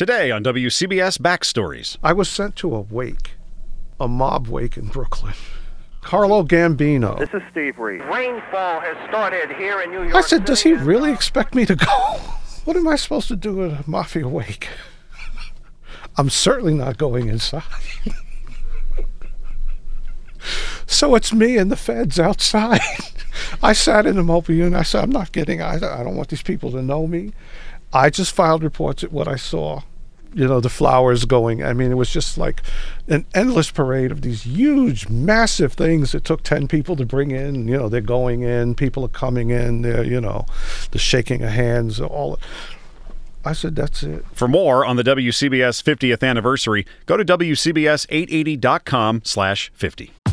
Today on WCBS Backstories. I was sent to a wake, a mob wake in Brooklyn. Carlo Gambino. This is Steve Reed. Rainfall has started here in New York. I said, does he really expect me to go? What am I supposed to do at a mafia wake? I'm certainly not going inside. so it's me and the feds outside. I sat in the mobile unit. I said, I'm not getting, I, I don't want these people to know me. I just filed reports at what I saw. You know, the flowers going. I mean, it was just like an endless parade of these huge, massive things it took 10 people to bring in. You know, they're going in, people are coming in, they're, you know, the shaking of hands, all. I said, that's it. For more on the WCBS 50th anniversary, go to WCBS880.com slash 50.